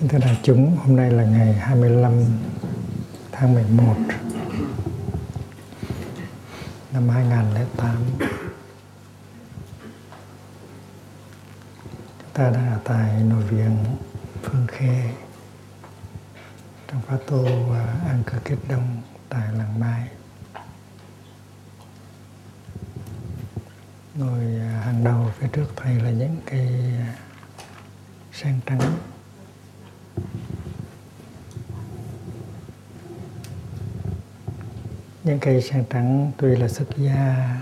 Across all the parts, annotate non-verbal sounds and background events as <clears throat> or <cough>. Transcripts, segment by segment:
Kính thưa đại chúng, hôm nay là ngày 25 tháng 11 năm 2008. Chúng ta đang ở tại nội viện Phương Khê trong khóa tu An Cư Kết Đông tại Làng Mai. Ngồi hàng đầu phía trước thầy là những cây à, sen trắng những cây sen trắng tuy là xuất gia.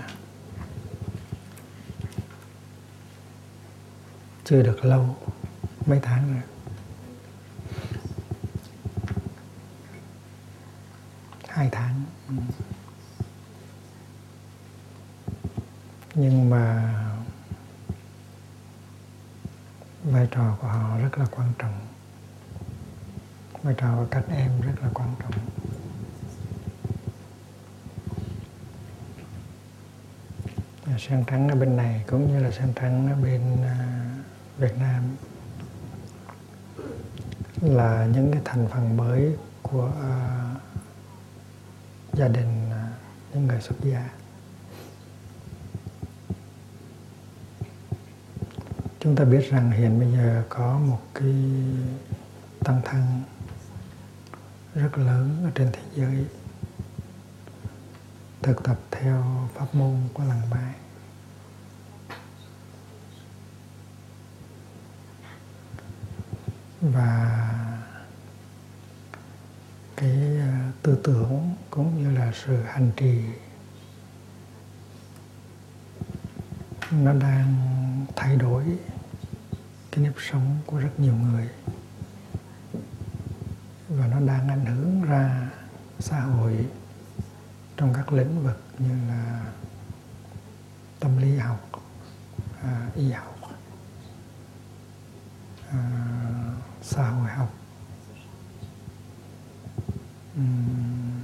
Chưa được lâu, mấy tháng rồi. Hai tháng. Ừ. Nhưng mà vai trò của họ rất là quan trọng vai trò của các em rất là quan trọng. Sang trắng ở bên này cũng như là sang trắng ở bên à, Việt Nam là những cái thành phần mới của uh, gia đình uh, những người xuất gia. Chúng ta biết rằng hiện bây giờ có một cái tăng thân rất lớn ở trên thế giới, thực tập theo pháp môn của làng mai. Và cái ờ, tư tưởng cũng như là sự hành trì, nó đang thay đổi cái nếp sống của rất nhiều người và nó đang ảnh hưởng ra xã hội trong các lĩnh vực như là tâm lý học à, y học à, xã hội học. Uhm,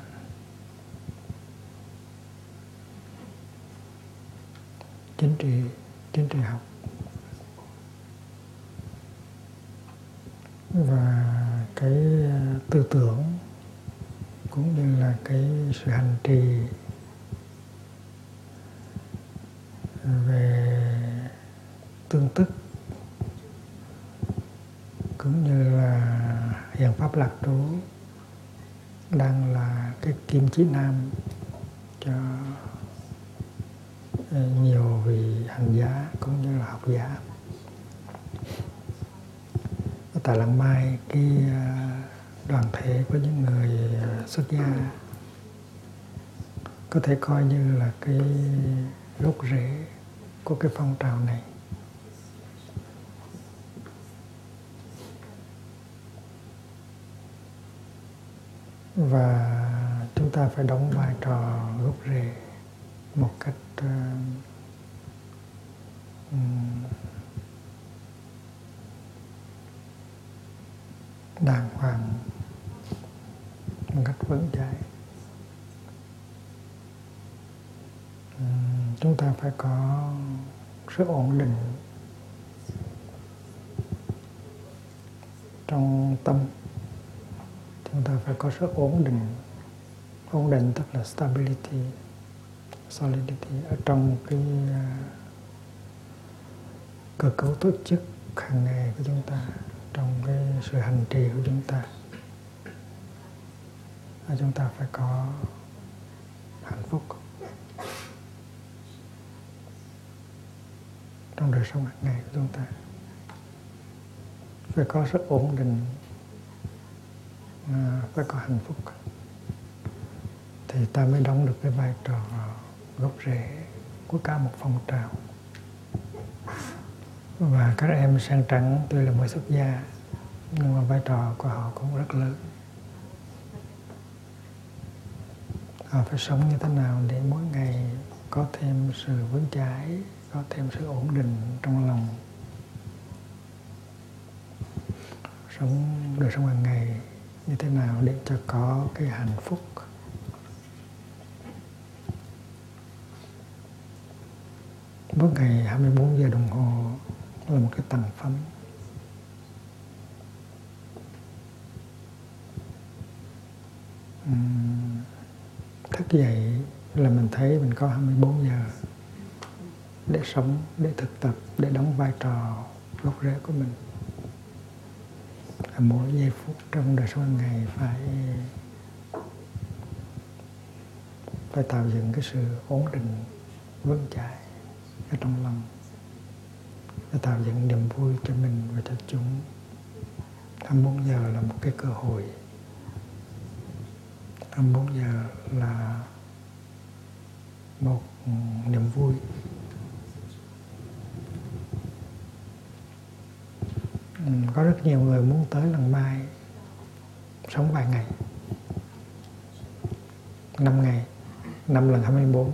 chính trị chính trị học và cái tư tưởng cũng như là cái sự hành trì về tương tức cũng như là hiện pháp lạc trú đang là cái kim chỉ nam cho nhiều vị hành giả cũng như là học giả ở tại làng mai cái đoàn thể của những người xuất gia có thể coi như là cái gốc rễ của cái phong trào này. Và chúng ta phải đóng vai trò gốc rễ một cách uh, đàng hoàng một cách vững chãi. Chúng ta phải có sự ổn định trong tâm. Chúng ta phải có sự ổn định ổn định tức là stability, solidity ở trong cái à, cơ cấu tổ chức hàng ngày của chúng ta, trong cái sự hành trì của chúng ta. Và chúng ta phải có hạnh phúc. Trong đời sống hàng ngày của chúng ta. Phải có sự ổn định à, phải có hạnh phúc. Thì ta mới đóng được cái vai trò gốc rễ của cả một phong trào. Và các em sang trắng tuy là mới xuất gia, nhưng mà vai trò của họ cũng rất lớn. Họ phải sống như thế nào để mỗi ngày có thêm sự vững chãi có thêm sự ổn định trong lòng. Sống, đời sống hàng ngày như thế nào để cho có cái hạnh phúc? Mỗi ngày 24 giờ đồng hồ là một cái tầng phẩm thức dậy là mình thấy mình có 24 giờ để sống, để thực tập, để đóng vai trò gốc rễ của mình. Mỗi giây phút trong đời sống hàng ngày phải phải tạo dựng cái sự ổn định vững chãi ở trong lòng. Để tạo dựng niềm vui cho mình và cho chúng. 24 giờ là một cái cơ hội. 24 giờ là một niềm vui. Ừ, có rất nhiều người muốn tới lần mai sống vài ngày. 5 ngày 5 lần 24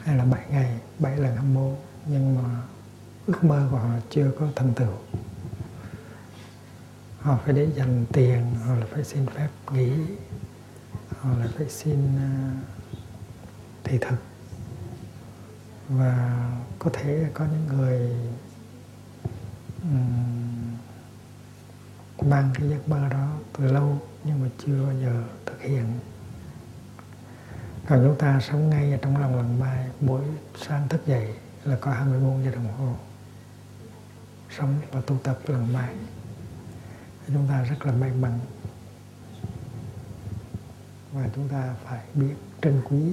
hay là 7 ngày 7 lần 24 nhưng mà ước mơ của họ chưa có thành tựu. Họ phải để dành tiền, họ là phải xin phép nghỉ, họ là phải xin à, thị thực. Và có thể có những người mang cái giấc mơ đó từ lâu nhưng mà chưa bao giờ thực hiện. Còn chúng ta sống ngay ở trong lòng lần mai, mỗi sáng thức dậy là có 24 giờ đồng hồ sống và tu tập lần mai. Chúng ta rất là may mắn và chúng ta phải biết trân quý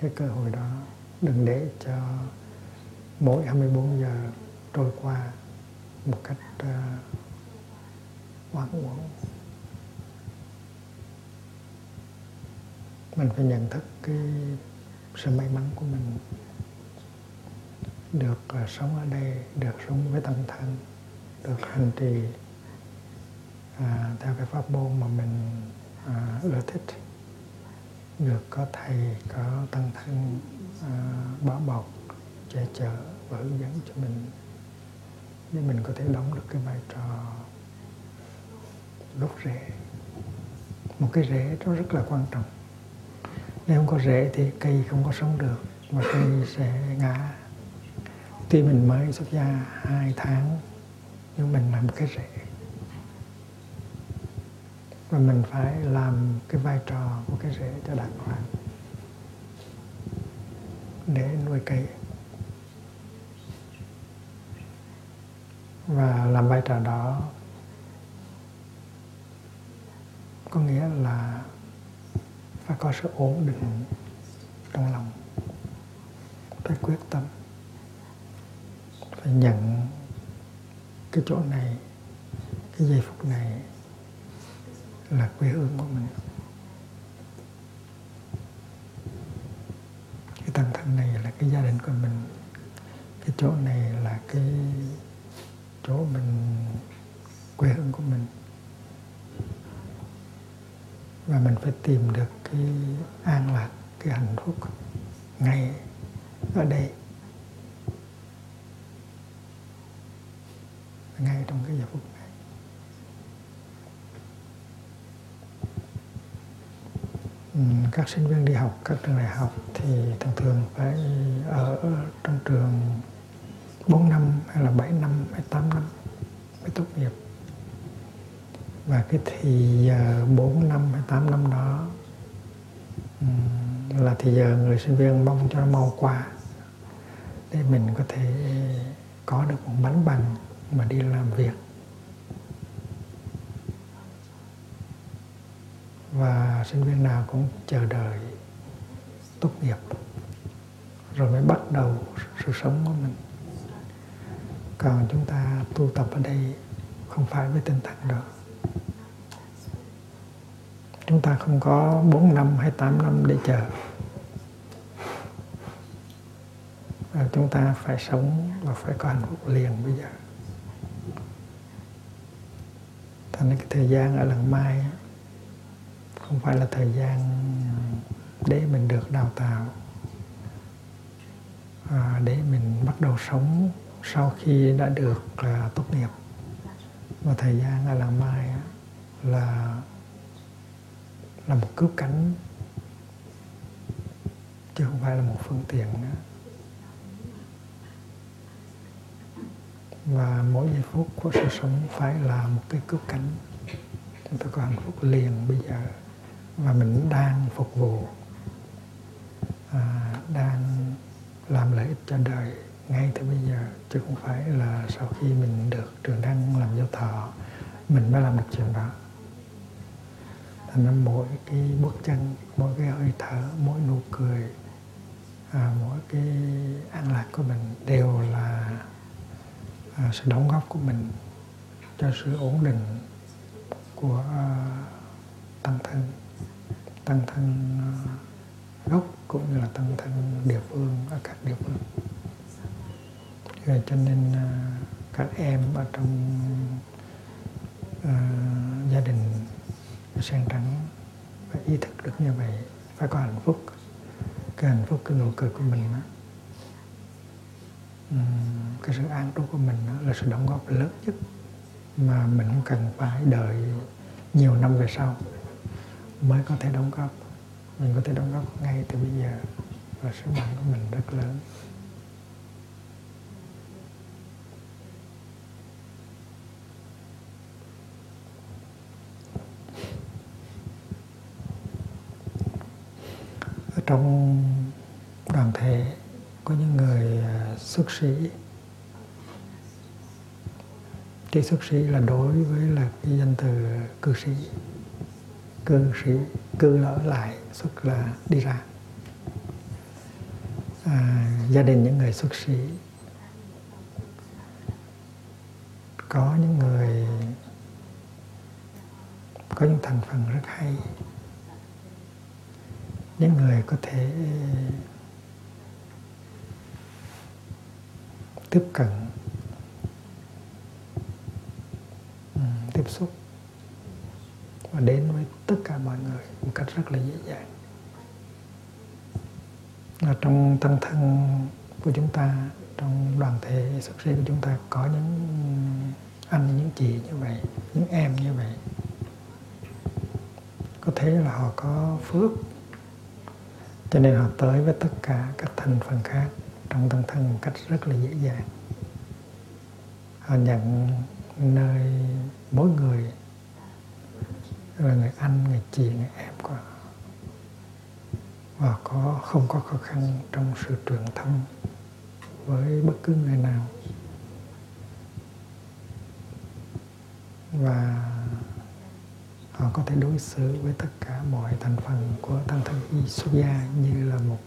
cái cơ hội đó, đừng để cho mỗi 24 giờ trôi qua một cách ờ, uh, oan uổng mình phải nhận thức cái sự may mắn của mình được uh, sống ở đây được sống với tâm thân được hành trì à, theo cái pháp môn mà mình à, ưa thích. Được có thầy có tăng thân à, bảo bọc che chở và hướng dẫn cho mình để mình có thể đóng được cái vai trò gốc rễ một cái rễ nó rất là quan trọng. Nếu không có rễ thì cây không có sống được, mà cây sẽ ngã. Tuy mình mới xuất gia hai tháng, nhưng mình làm cái rễ và mình phải làm cái vai trò của cái rễ cho đàng hoàng để nuôi cây. Và làm vai trò đó. Có nghĩa là phải có sự ổn định trong lòng, phải quyết tâm, phải nhận cái chỗ này, cái giây phút này là quê hương của mình. Cái tâm thân này là cái gia đình của mình, cái chỗ này là cái chỗ mình, quê hương của mình. Và mình phải tìm được cái an lạc, cái hạnh phúc ngay ở đây. Ngay trong cái giờ phút này. Ừ, các sinh viên đi học, các trường đại học thì thường thường phải ở trong trường 4 năm hay là 7 năm hay 8 năm mới tốt nghiệp. Và cái thì giờ 4 năm hay 8 năm đó là thì giờ người sinh viên mong cho nó mau qua để mình có thể có được một bánh bằng mà đi làm việc. Và sinh viên nào cũng chờ đợi tốt nghiệp rồi mới bắt đầu sự sống của mình còn chúng ta tu tập ở đây không phải với tinh thần đó chúng ta không có 4 năm hay 8 năm để chờ. Và chúng ta phải sống và phải có hạnh phúc liền bây giờ. Thành cái thời gian ở lần mai không phải là thời gian để mình được đào tạo à, để mình bắt đầu sống sau khi đã được là tốt nghiệp và thời gian ở làng mai là là một cứu cánh chứ không phải là một phương tiện nữa. và mỗi giây phút của sự sống phải là một cái cứu cánh chúng ta có hạnh phúc liền bây giờ và mình đang phục vụ à, đang làm lợi ích cho đời ngay từ bây giờ chứ không phải là sau khi mình được trường đăng làm giáo thọ mình mới làm được chuyện đó. Thành ra mỗi cái bước chân mỗi cái hơi thở mỗi nụ cười à, mỗi cái an lạc của mình đều là à, sự đóng góp của mình cho sự ổn định của à, tăng thân tăng thân à, gốc cũng như là tăng thân địa phương ở các địa phương. Rồi cho nên à, các em ở trong uh, gia đình sang trắng phải ý thức được như vậy phải có hạnh phúc. Cái hạnh phúc cái nụ cười của mình đó, cái sự an trú của mình đó là sự đóng góp lớn nhất mà mình không cần phải đợi nhiều năm về sau mới có thể đóng góp. Mình có thể đóng góp ngay từ bây giờ và sứ mệnh của mình rất lớn. Trong đoàn thể có những người à, xuất sĩ. Cái xuất sĩ là đối với là cái danh từ cư sĩ. Cư sĩ cư ở lại xuất là đi ra. À, gia đình những người xuất sĩ. Có những người có những thành phần rất hay những người có thể ờ, tiếp cận ừ, tiếp xúc và đến với tất cả mọi người một cách rất là dễ dàng. Là trong tăng thân của chúng ta, trong đoàn thể xuất sinh của chúng ta có những anh, những chị như vậy, những em như vậy, có thể là họ có phước cho nên họ tới với tất cả các thành phần khác trong tâm thân một cách rất là dễ dàng. Họ nhận nơi mỗi người là người anh, người chị, người em của họ. Và có, không có khó khăn trong sự truyền thông với bất cứ người nào. Và họ có thể đối xử với tất cả mọi thành phần của tăng thân xuất gia như là một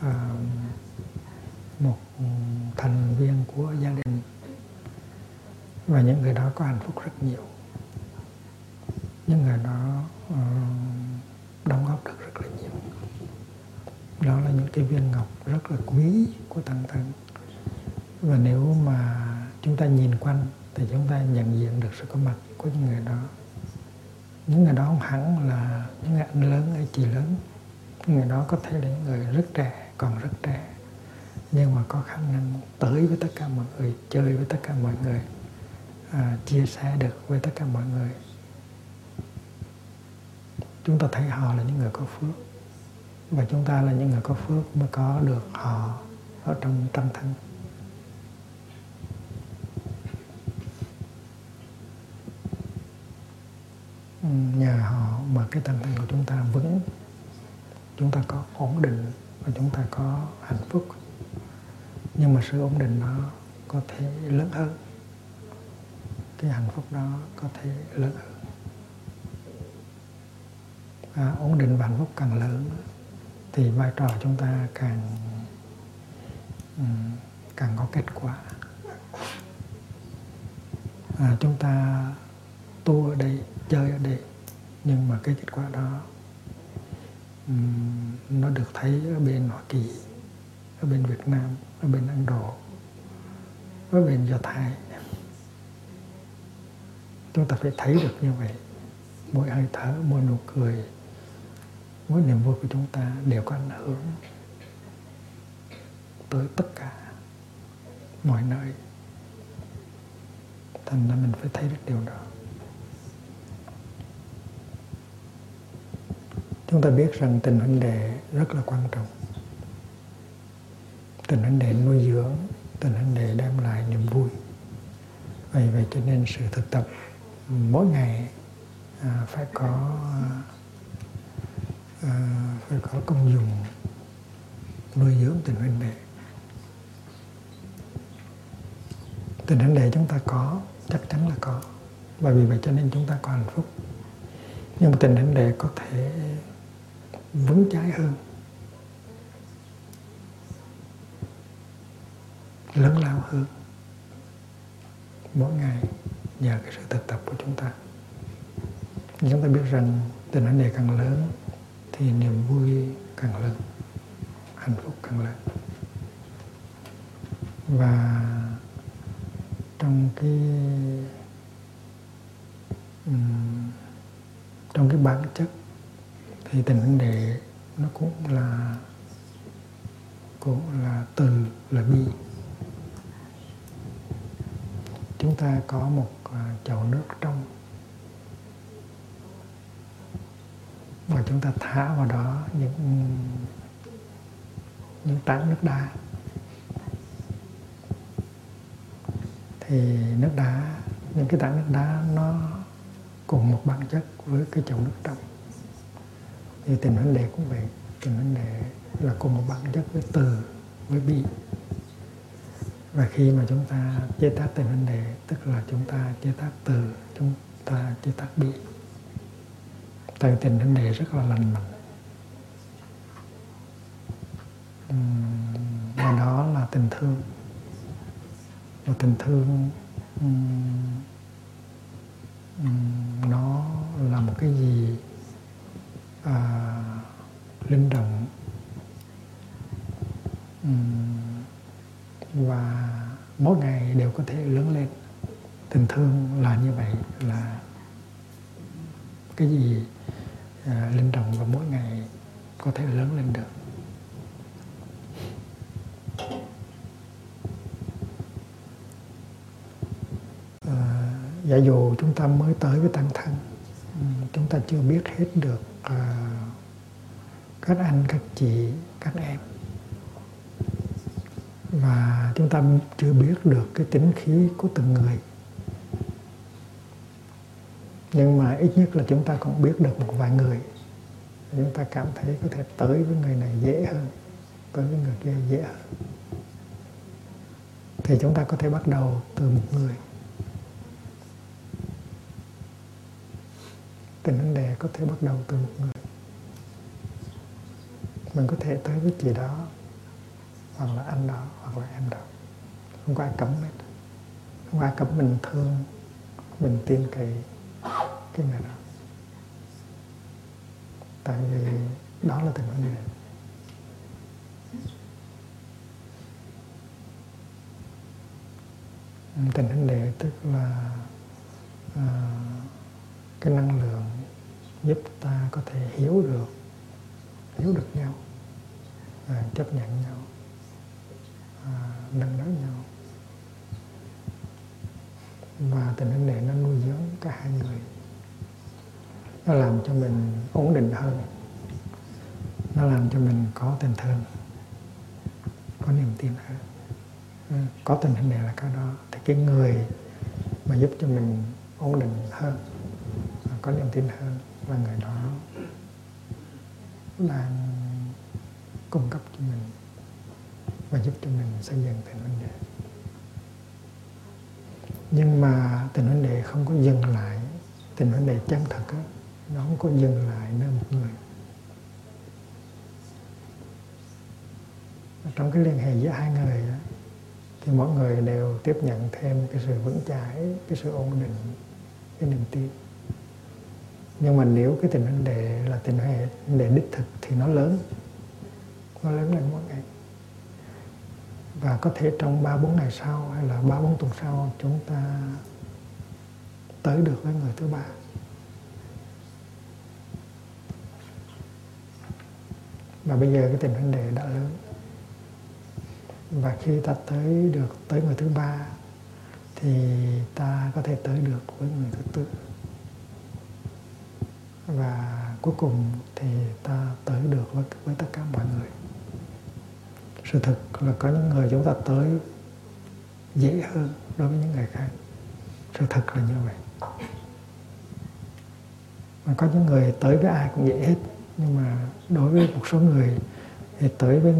uh, một thành viên của gia đình. Và những người đó có hạnh phúc rất nhiều. Những người đó uh, đóng góp được rất là nhiều. Đó là những cái viên ngọc rất là quý của tăng thân và nếu mà chúng ta nhìn quanh thì chúng ta nhận diện được sự có mặt của những người đó những người đó không hẳn là những người anh lớn hay chị lớn. Những người đó có thể là những người rất trẻ còn rất trẻ. Nhưng mà có khả năng tới với tất cả mọi người chơi với tất cả mọi người à, chia sẻ được với tất cả mọi người. Chúng ta thấy họ là những người có phước. Và chúng ta là những người có phước mới có được họ ở trong tâm thân. Nhờ họ mà cái tâm thân của chúng ta vững chúng ta có ổn định và chúng ta có hạnh phúc. Nhưng mà sự ổn định đó có thể lớn hơn. Cái hạnh phúc đó có thể lớn hơn. À, ổn định và hạnh phúc càng lớn thì vai trò chúng ta càng càng có kết quả. À, chúng ta tu ở đây chơi ở đây. Nhưng mà cái kết quả đó um, nó được thấy ở bên Hoa Kỳ ở bên Việt Nam ở bên Ấn Độ ở bên Do Thái. Chúng ta phải thấy được như vậy. Mỗi hơi thở mỗi nụ cười mỗi niềm vui của chúng ta đều có ảnh hưởng tới tất cả mọi nơi. Thành ra mình phải thấy được điều đó. Chúng ta biết rằng tình huynh đệ rất là quan trọng. Tình huynh đệ nuôi dưỡng tình huynh đệ đem lại niềm vui. Vậy vậy cho nên sự thực tập mỗi ngày à, phải có à, à, phải có công dụng nuôi dưỡng tình huynh đệ. Tình huynh đệ chúng ta có chắc chắn là có. Và vì vậy cho nên chúng ta có hạnh phúc. Nhưng mà tình huynh đệ có thể vững chãi hơn. Lớn lao hơn. Mỗi ngày nhờ cái sự thực tập của chúng ta. Chúng ta biết rằng tình huynh này càng lớn thì niềm vui càng lớn, hạnh phúc càng lớn. Và trong cái trong cái bản chất thì tình huynh đệ nó cũng là cũng là từ, là bi chúng ta có một à, chậu nước trong. Và chúng ta thả vào đó những những tảng nước đá. Thì nước đá, những cái tảng nước đá nó cùng một bản chất với cái chậu nước trong thì tình huynh đệ cũng vậy. Tình huynh đệ là cùng một bản chất với từ, với bi và khi mà chúng ta chế tác tình huynh đệ tức là chúng ta chế tác từ, chúng ta chế tác bi tại tình huynh đệ rất là lành mạnh. Và đó là tình thương. Và tình thương nó là một cái gì à, linh động. Và mỗi ngày đều có thể lớn lên. Tình thương là như vậy là cái gì à, linh động và mỗi ngày có thể lớn lên được. À, giả dụ chúng ta mới tới với tăng thân chúng ta chưa biết hết được Ờ, các anh, các chị, các em. Và chúng ta chưa biết được cái tính khí của từng người. Nhưng mà ít nhất là chúng ta cũng biết được một vài người. Chúng ta cảm thấy có thể tới với người này dễ hơn, tới với người kia dễ hơn. Thì chúng ta có thể bắt đầu từ một người. Tình vấn đề có thể bắt đầu từ một người. Mình có thể tới với chị đó hoặc là anh đó hoặc là em đó. Không có ai cấm hết. Không ai cấm mình thương mình tin cậy cái người đó. Tại vì đó là tình vấn đề tình vấn đề tức là à, cái năng lượng giúp ta có thể hiểu được hiểu được nhau à, chấp nhận nhau à, nâng đỡ nhau. Và tình hình này nó nuôi dưỡng cả hai người. Nó làm cho mình ổn định hơn. Nó làm cho mình có tình thương có niềm tin hơn. À, có tình hình này là cái đó. Thì cái người mà giúp cho mình ổn định hơn à, có niềm tin hơn và người đó đang cung cấp cho mình và giúp cho mình xây dựng tình vấn đề nhưng mà tình vấn đề không có dừng lại. Tình vấn đề chân thật á nó không có dừng lại nơi một người. Trong cái liên hệ giữa hai người đó, thì mỗi người đều tiếp nhận thêm cái sự vững chãi cái sự ổn định cái niềm tin nhưng mà nếu cái tình huynh đệ là tình hệ đệ đích thực thì nó lớn. Nó lớn lên mỗi ngày. Và có thể trong ba bốn ngày sau hay là ba bốn tuần sau chúng ta tới được với người thứ ba. Và bây giờ cái tình huynh đệ đã lớn. Và khi ta tới được, tới người thứ ba thì ta có thể tới được với người thứ tư và cuối cùng thì ta tới được với, với tất cả mọi người. Sự thực là có những người chúng ta tới dễ hơn đối với những người khác. Sự thật là như vậy. Mà có những người tới với ai cũng dễ hết. Nhưng mà đối với một số người thì tới với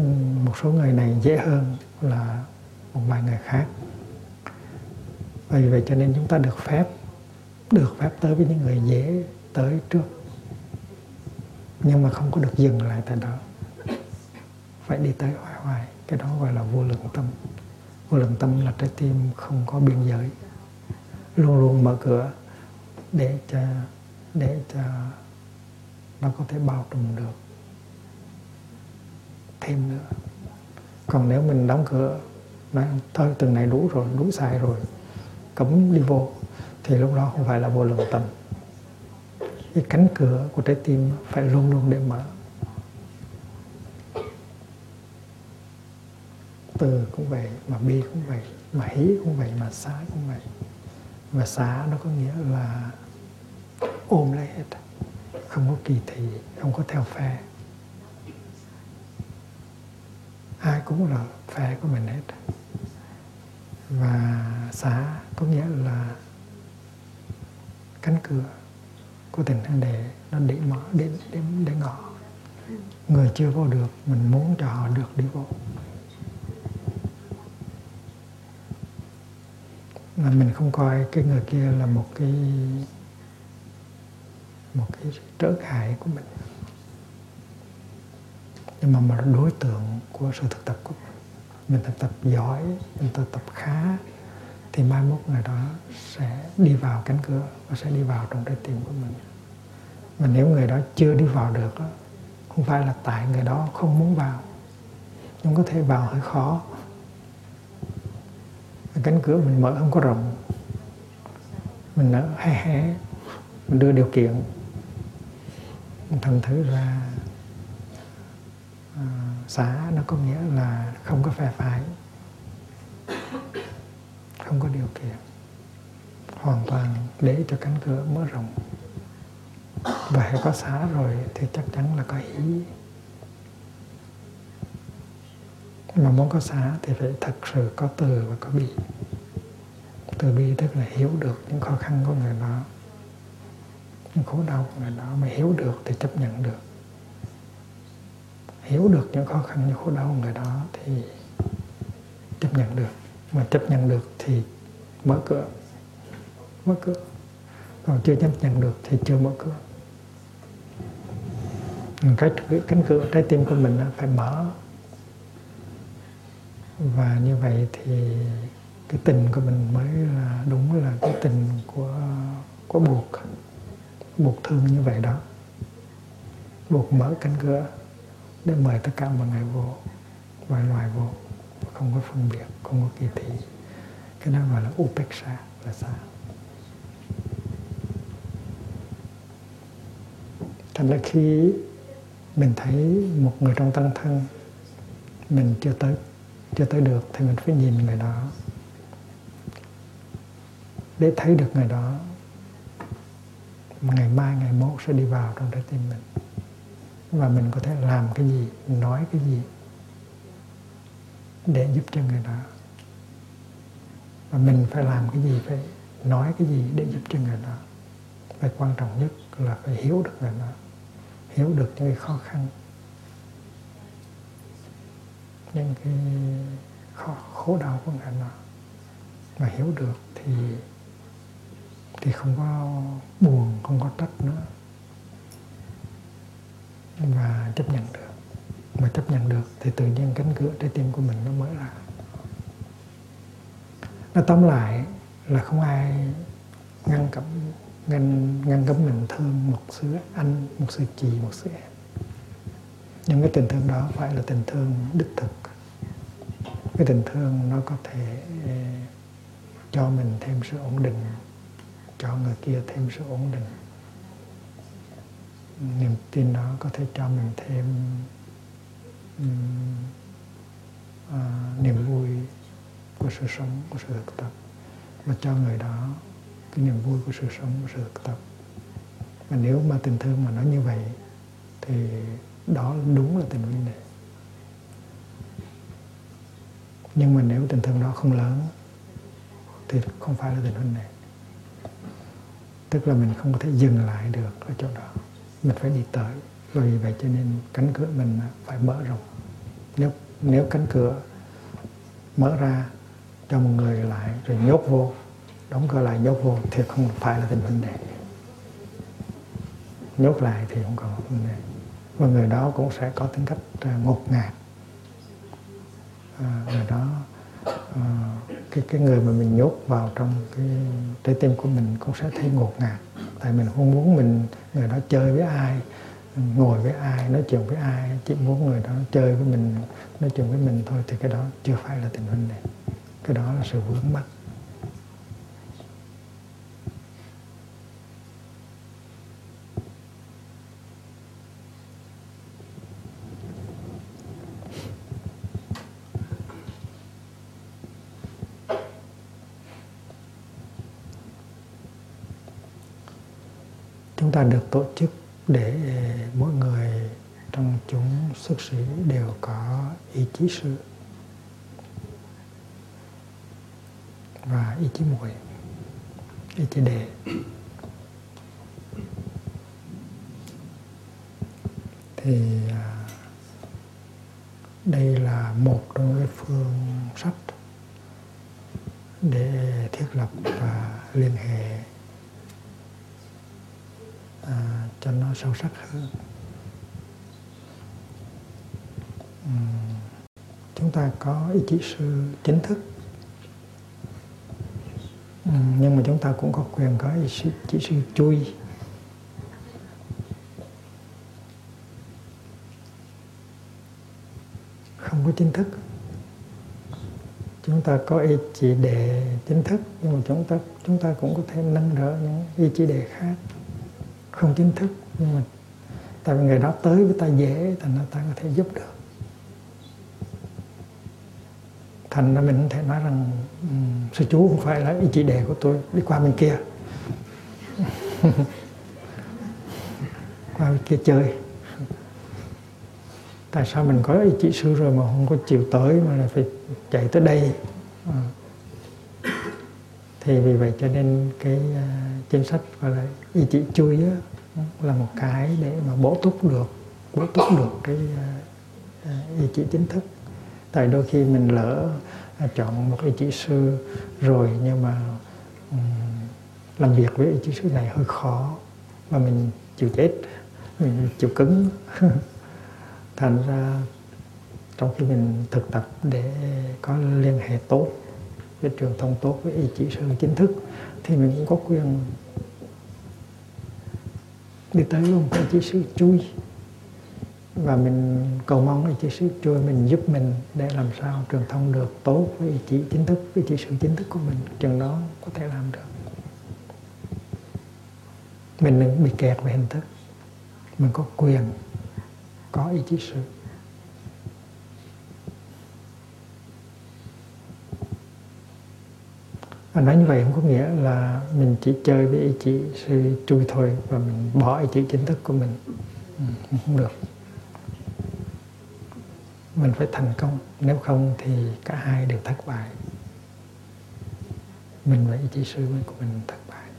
một số người này dễ hơn là một vài người khác. Vì vậy cho nên chúng ta được phép được phép tới với những người dễ tới trước nhưng mà không có được dừng lại tại đó. Phải đi tới hoài hoài, cái đó gọi là vô lượng tâm. Vô lượng tâm là trái tim không có biên giới. Luôn luôn mở cửa để cho để cho nó có thể bao trùm được. Thêm nữa. Còn nếu mình đóng cửa, nói, thôi từng này đủ rồi, đủ sai rồi, cấm đi vô, thì lúc đó không phải là vô lượng tâm cái cánh cửa của trái tim phải luôn luôn để mở. Từ cũng vậy, mà bi cũng vậy, mà hí cũng vậy, mà xá cũng vậy. Và xá nó có nghĩa là ôm lấy hết. Không có kỳ thị, không có theo phe. Ai cũng là phe của mình hết. Và xá có nghĩa là cánh cửa của tình thân đề nó để mở, để để để ngỏ. Người chưa vô được, mình muốn cho họ được đi vô. Mà mình không coi cái người kia là một cái một cái trở ngại của mình. Nhưng mà mà đối tượng của sự thực tập của mình mình thực tập giỏi, mình thực tập khá thì mai mốt người đó sẽ đi vào cánh cửa và sẽ đi vào trong trái tim của mình. Mà nếu người đó chưa đi vào được đó, không phải là tại người đó không muốn vào nhưng có thể vào hơi khó. Cánh cửa mình mở không có rộng. Mình nở hé hé mình đưa điều kiện thành thử ra à, xã nó có nghĩa là không có phe phái không có điều kiện. Hoàn toàn để cho cánh cửa mở rộng. Và hãy có xã rồi thì chắc chắn là có ý mà muốn có xã thì phải thật sự có từ và có bi. Từ bi tức là hiểu được những khó khăn của người đó những khổ đau của người đó mà hiểu được thì chấp nhận được. Hiểu được những khó khăn, những khổ đau của người đó thì chấp nhận được mà chấp nhận được thì mở cửa. Mở cửa. Còn chưa chấp nhận được thì chưa mở cửa. Cái cánh cửa, trái tim của mình phải mở. Và như vậy thì cái tình của mình mới là đúng là cái tình của của buộc. Buộc thương như vậy đó. Buộc mở cánh cửa để mời tất cả mọi người vô và loài vô không có phân biệt, không có kỳ thị. Cái đó gọi là upeksha là sao thành ra khi mình thấy một người trong tăng thân, mình chưa tới chưa tới được thì mình phải nhìn người đó. Để thấy được người đó, ngày mai, ngày mốt sẽ đi vào trong trái tim mình. Và mình có thể làm cái gì, nói cái gì để giúp cho người đó. Và mình phải làm cái gì phải nói cái gì để giúp cho người đó. Và quan trọng nhất là phải hiểu được người đó hiểu được những cái khó khăn những cái khó, khổ đau của người đó. Mà hiểu được thì thì không có buồn không có trách nữa. Và chấp nhận được mà chấp nhận được, thì tự nhiên cánh cửa trái tim của mình nó mở ra. Nó tóm lại là không ai ngăn cấm, ngăn ngăn cấm mình thương một sự anh, một sự chị một sự em. Nhưng cái tình thương đó phải là tình thương đích thực. Cái tình thương nó có thể ờ, cho mình thêm sự ổn định, cho người kia thêm sự ổn định. Niềm tin đó có thể cho mình thêm à, niềm vui của sự sống của sự thực tập. Và cho người đó cái niềm vui của sự sống của sự thực tập. Mà nếu mà tình thương mà nói như vậy thì đó đúng là tình huynh đệ nhưng mà nếu tình thương đó không lớn thì không phải là tình huynh đệ tức là mình không có thể dừng lại được ở chỗ đó. Mình phải đi tới. Và vì vậy cho nên cánh cửa mình phải mở rộng nếu nếu cánh cửa mở ra cho một người lại rồi nhốt vô đóng cửa lại nhốt vô thì không phải là tình vấn đề nhốt lại thì không còn vấn đề và người đó cũng sẽ có tính cách à, ngột ngạt. À, người đó à, cái cái người mà mình nhốt vào trong cái trái tim của mình cũng sẽ thấy ngột ngạt. Tại mình không muốn mình người đó chơi với ai ngồi với ai, nói chuyện với ai, chỉ muốn người đó chơi với mình, nói chuyện với mình thôi, thì cái đó chưa phải là tình huynh này. Cái đó là sự vướng mắc. Chúng ta được tổ chức để mỗi người trong chúng xuất sĩ đều có ý chí sư và ý chí muội, ý chí đề thì à, đây là một trong những phương sách để thiết lập và liên hệ à, cho nó sâu sắc hơn. Chúng ta có ý chí sư chính thức. Nhưng mà chúng ta cũng có quyền có ý chí, chỉ sư chui. Không có chính thức. Chúng ta có ý chỉ đề chính thức nhưng mà chúng ta chúng ta cũng có thể nâng đỡ những ý chỉ đề khác. Không chính thức của mình. Tại vì người đó tới với ta dễ thành ra ta có thể giúp được. Thành ra mình có thể nói rằng sư chú không phải là ý chỉ đề của tôi đi qua bên kia. <laughs> Qua bên kia chơi. Tại sao mình có ý chỉ sư rồi mà không có chịu tới mà lại phải chạy tới đây? À. thì vì vậy cho nên cái uh, chính sách gọi là ý chỉ chui á là một cái để mà bổ túc được bổ túc được cái uh, ý chỉ chính thức. Tại đôi khi mình lỡ uh, chọn một ý chỉ sư rồi nhưng mà um, làm việc với ý chỉ sư này hơi khó và mình chịu chết mình chịu cứng. <laughs> Thành ra trong khi mình thực tập để có liên hệ tốt với truyền thông tốt với ý chỉ sư chính thức thì mình cũng có quyền đi tới luôn cái chỉ sư chui. Và mình cầu mong ý chỉ sư chui, mình giúp mình để làm sao truyền thông được tốt với ý chỉ chính thức, với ý chỉ sư chính thức của mình. Chừng đó có thể làm được. Mình đừng bị kẹt về hình thức. Mình có quyền, có ý chí sự. Nói như vậy không có nghĩa là mình chỉ chơi với ý chí sư chui thôi và mình bỏ ý chí chính thức của mình. Ừ, không được. Mình phải thành công. Nếu không thì cả hai đều thất bại. Mình và ý chí sư của mình thất bại.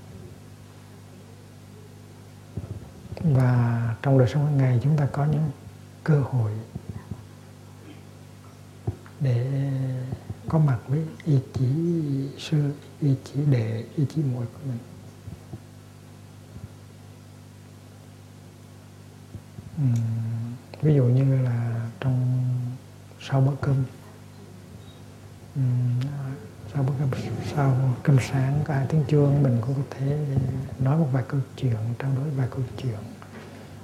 Và trong đời sống hàng ngày chúng ta có những cơ hội để có mặt với ý chí sư ý chí đệ ý chí muội của mình. Uhm, ví dụ như là trong sau bữa cơm uhm, sau bữa cơm sau cơm sáng có hai tiếng chuông mình cũng có thể nói một vài câu chuyện trao đổi vài câu chuyện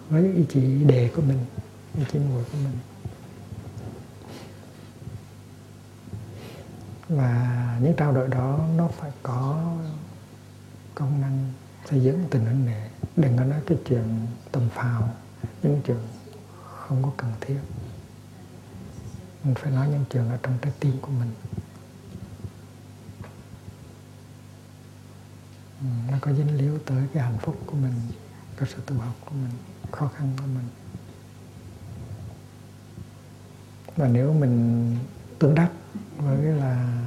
với ý chí đề của mình ý chí muội của mình. Và những trao đổi đó nó phải có công năng xây dựng tình huynh đệ đừng có nói cái chuyện tầm phào, những chuyện không có cần thiết. Mình phải nói những chuyện ở trong trái tim của mình. Ừ, nó có dính líu tới cái hạnh phúc của mình, cái sự tu học của mình, khó khăn của mình. Và nếu mình tương đắc với là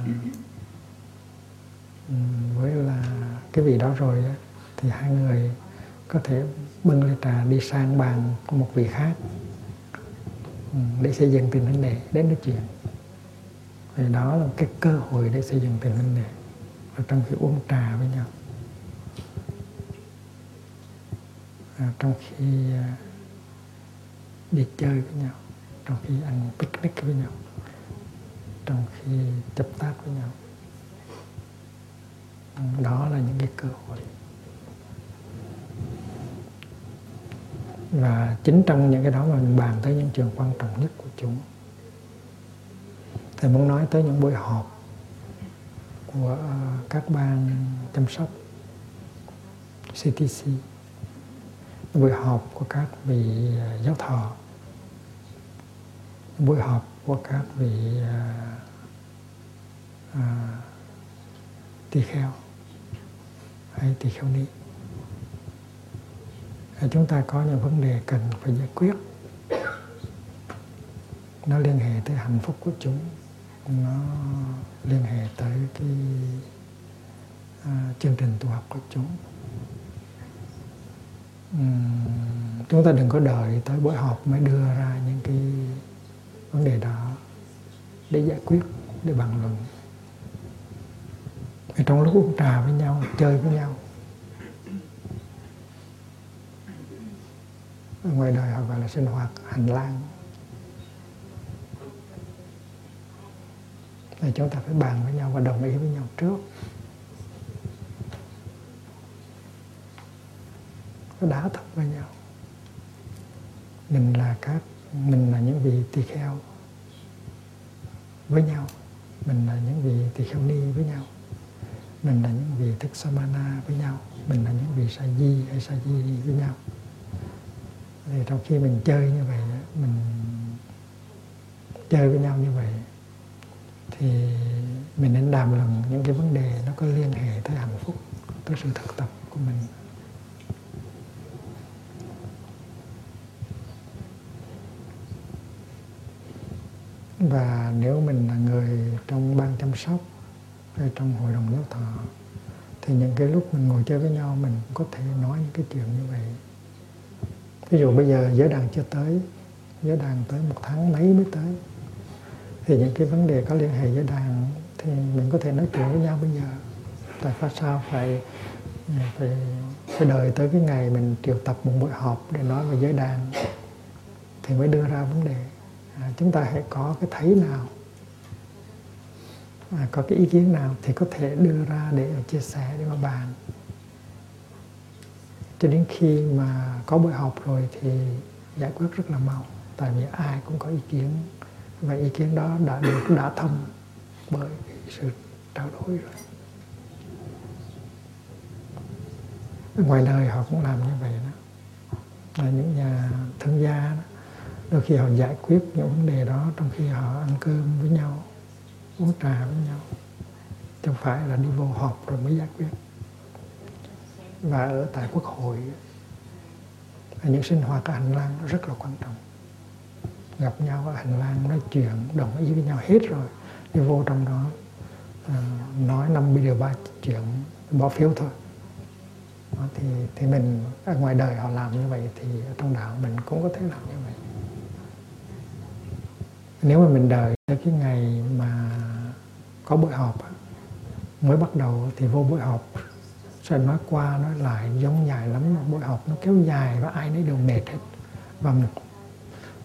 ừ, với là cái vị đó rồi thì hai người có thể bưng ly trà đi sang bàn của một vị khác ừ, để xây dựng tình huynh đệ đến nói chuyện. Thì đó là cái cơ hội để xây dựng tình huynh đệ ở trong khi uống trà với nhau. À, trong khi à, đi chơi với nhau. Trong khi ăn picnic với nhau trong khi chấp tác với nhau. Đó là những cái cơ hội. Và chính trong những cái đó mà mình bàn tới những trường quan trọng nhất của chúng thầy muốn nói tới những buổi họp của ờ, các ban chăm sóc CTC buổi họp của các vị ờ, giáo thọ, buổi họp của các vị à, à, tỳ kheo hay tỳ kheo ni. Chúng ta có những vấn đề cần phải giải quyết. Nó liên hệ tới hạnh phúc của chúng. Nó liên hệ tới cái à, chương trình tu học của chúng. Uhm, chúng ta đừng có đợi tới buổi họp mới đưa ra những cái vấn đề đó để giải quyết, để bàn luận. Trong lúc uống trà với nhau, chơi với nhau. Ở ngoài đời họ gọi là sinh hoạt hành lang. Là chúng ta phải bàn với nhau và đồng ý với nhau trước. Đá thật với nhau. Mình là các mình là những vị tỳ kheo với nhau. Mình là những vị tỳ kheo ni với nhau. Mình là những vị thức samana với nhau. Mình là những vị sa di hay sa di với nhau. Thì trong khi mình chơi như vậy mình chơi với nhau như vậy, thì mình nên đàm luận những cái vấn đề nó có liên hệ tới hạnh phúc, tới sự thực tập của mình. Và nếu mình là người trong ban chăm sóc hay trong hội đồng giáo thọ, thì những cái lúc mình ngồi chơi với nhau, mình có thể nói những cái chuyện như vậy. Ví dụ bây giờ giới đàn chưa tới, giới đàn tới một tháng mấy mới tới, thì những cái vấn đề có liên hệ với đàn thì mình có thể nói chuyện với nhau bây giờ. Tại sao sao phải phải phải đợi tới cái ngày mình triệu tập một buổi họp để nói về giới đàn thì mới đưa ra vấn đề à, chúng ta hãy có cái thấy nào à, có cái ý kiến nào thì có thể đưa ra để chia sẻ để mà bàn. Cho đến khi mà có buổi họp rồi thì giải quyết rất là mau tại vì ai cũng có ý kiến. Và ý kiến đó đã được đã thông bởi sự trao đổi rồi. Ngoài đời họ cũng làm như vậy đó. Là những nhà thương gia đó, đôi khi họ giải quyết những vấn đề đó trong khi họ ăn cơm với nhau uống trà với nhau. Chứ không phải là đi vô họp rồi mới giải quyết. Và ở tại quốc hội những sinh hoạt ở hành lang rất là quan trọng. Gặp nhau ở hành lang nói chuyện đồng ý với nhau hết rồi đi vô trong đó ờ, nói năm điều ba chuyện bỏ phiếu thôi. Đó, thì thì mình ở ngoài đời họ làm như vậy thì ở trong đạo mình cũng có thể làm như vậy nếu mà mình đợi tới cái ngày mà có buổi họp mới bắt đầu thì vô buổi họp. Sẽ nói qua, nói lại, giống dài lắm. Buổi họp nó kéo dài và ai nấy đều mệt hết. Và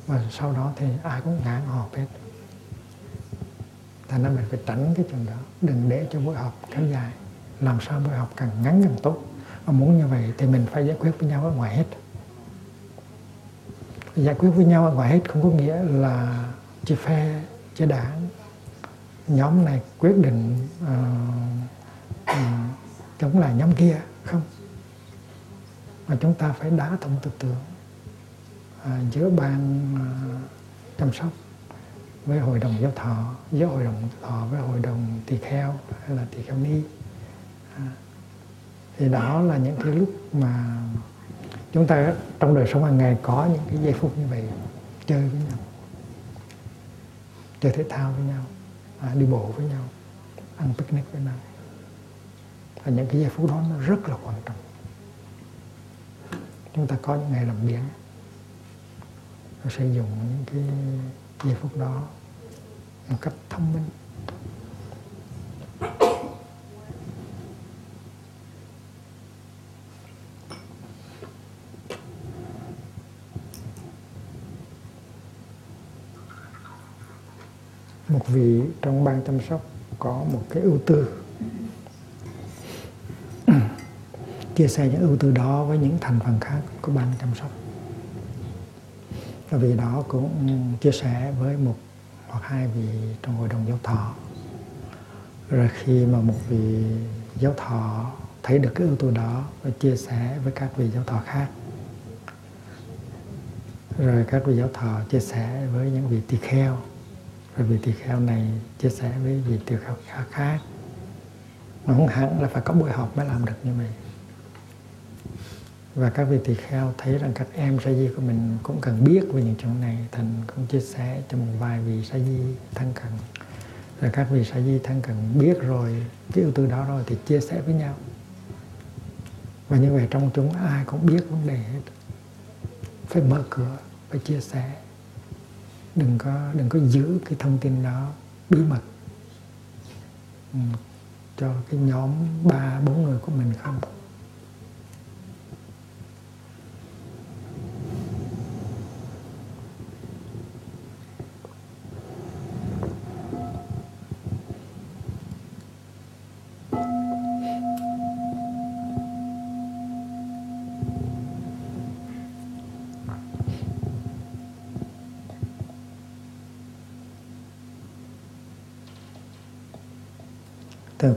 và sau đó thì ai cũng ngán họp hết. Thành ra mình phải tránh cái chuyện đó. Đừng để cho buổi họp kéo dài. Làm sao buổi họp càng ngắn càng tốt. Và muốn như vậy thì mình phải giải quyết với nhau ở ngoài hết. Giải quyết với nhau ở ngoài hết không có nghĩa là chia phe chia đảng nhóm này quyết định uh, uh, chống lại nhóm kia không? Mà chúng ta phải đá thông tư tưởng uh, giữa ban uh, chăm sóc với hội đồng giáo thọ giữa hội đồng thọ với hội đồng tỳ kheo hay là tỳ kheo ni. À, thì đó là những cái lúc mà chúng ta trong đời sống hàng ngày có những cái giây phút như vậy chơi với nhau chơi thể thao với nhau à, đi bộ với nhau ăn picnic với nhau. Và những cái giây phút đó nó rất là quan trọng. Chúng ta có những ngày làm biển sử dụng những cái giây phút đó một cách thông minh. Một vị trong ban chăm sóc có một cái ưu tư. <clears throat> Chia sẻ những ưu tư đó với những thành phần khác của ban chăm sóc. Và vị đó cũng chia sẻ với một hoặc hai vị trong hội đồng giáo thọ. Rồi khi mà một vị giáo thọ thấy được cái ưu tú đó và chia sẻ với các vị giáo thọ khác. Rồi các vị giáo thọ chia sẻ với những vị tỳ kheo và vị tỳ kheo này chia sẻ với vị tỳ kheo khác. Nó không hẳn là phải có buổi họp mới làm được như vậy. Và các vị tỳ kheo thấy rằng các em sa di của mình cũng cần biết về những chuyện này. Thành cũng chia sẻ cho một vài vị sa di thân cận. Rồi các vị sa di thân cận biết rồi, cái ưu tư đó rồi thì chia sẻ với nhau. Và như vậy trong chúng ai cũng biết vấn đề hết. Phải mở cửa, phải chia sẻ đừng có đừng có giữ cái thông tin đó bí mật. Ừ, cho cái nhóm ba bốn người của mình không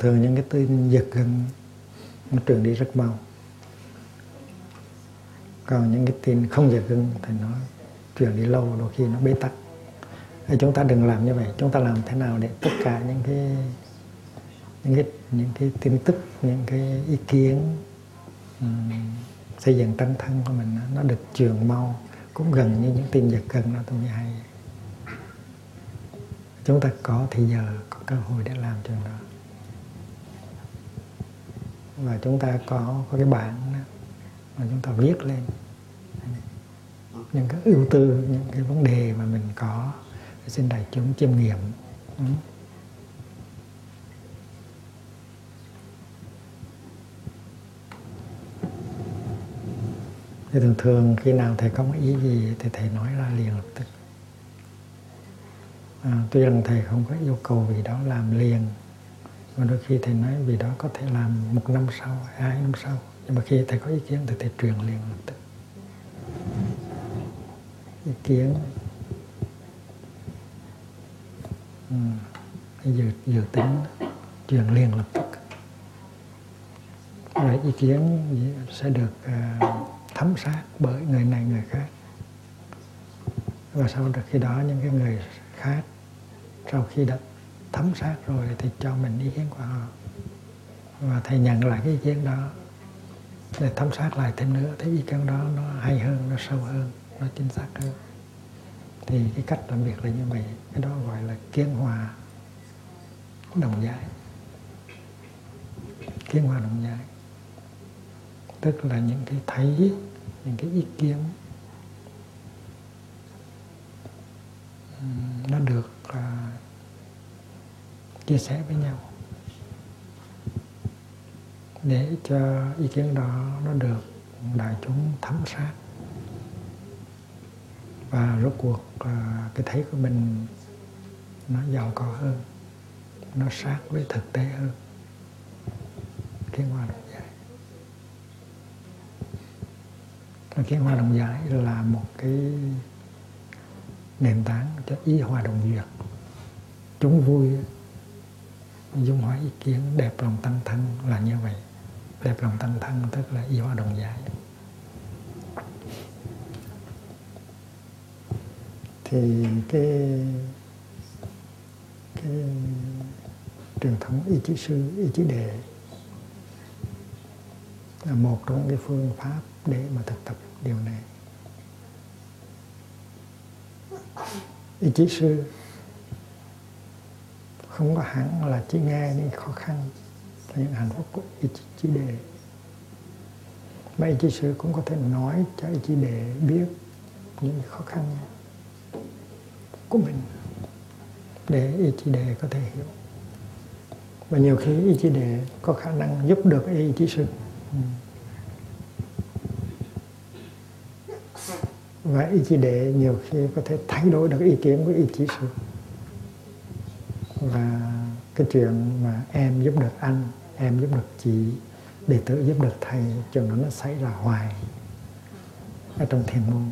thường những cái tin giật gân nó truyền đi rất mau. Còn những cái tin không giật gân thì nó truyền đi lâu đôi khi nó bế tắc. Thì chúng ta đừng làm như vậy chúng ta làm thế nào để tất cả những cái những cái những cái tin tức những cái ý kiến um, xây dựng tăng thân của mình nó được truyền mau. Cũng gần như những tin giật gần nó tôi mới hay. Chúng ta có thì giờ có cơ hội để làm chuyện đó và chúng ta có có cái bảng mà chúng ta viết lên. Những cái ưu tư những cái vấn đề mà mình có xin đại chúng chiêm nghiệm. Ừ. thì thường thường khi nào thầy có một ý gì thì thầy nói ra liền lập tức. À, tuy rằng thầy không có yêu cầu vì đó làm liền và đôi khi thầy nói vì đó có thể làm một năm sau hai năm sau. Nhưng mà khi thầy có ý kiến thì thầy truyền liền. Lập tức ý kiến. Ừ. dự, dự tính truyền liền lập tức. Rồi ý kiến sẽ được uh, thấm sát bởi người này người khác. Và sau đó khi đó những cái người khác sau khi đã thấm sát rồi thì cho mình ý kiến của họ. Và thầy nhận lại cái ý kiến đó để thấm sát lại thêm nữa. Thấy ý kiến đó nó hay hơn nó sâu hơn nó chính xác hơn. Thì cái cách làm việc là như vậy. Cái đó gọi là kiến hòa đồng giải kiến hòa đồng giải tức là những cái thấy những cái ý kiến nó được uh, chia sẻ với nhau. Để cho ý kiến đó nó được đại chúng thấm sát. Và rốt cuộc cái thấy của mình nó giàu có hơn, nó sát với thực tế hơn. Kiến hoa đồng giải kiến hoa đồng giải là một cái nền tảng cho ý hòa đồng duyệt chúng vui dung hóa ý kiến, đẹp lòng tăng thân là như vậy. Đẹp lòng tăng thân tức là yêu đồng giải. Thì cái cái truyền thống y chí sư y chí đề là một trong cái phương pháp để mà thực tập điều này. Y chí sư không có hẳn là chỉ nghe những khó khăn những hạnh phúc của ý chí đề. Mà ý chí sư cũng có thể nói cho ý chí đệ biết những khó khăn của mình để ý chí đệ có thể hiểu. Và nhiều khi ý chí đệ có khả năng giúp được ý chí sư và ý chí đệ nhiều khi có thể thay đổi được ý kiến của ý chí sư cái chuyện mà em giúp được anh, em giúp được chị, đệ tử giúp được thầy chuyện đó nó xảy ra hoài ở trong thiền môn.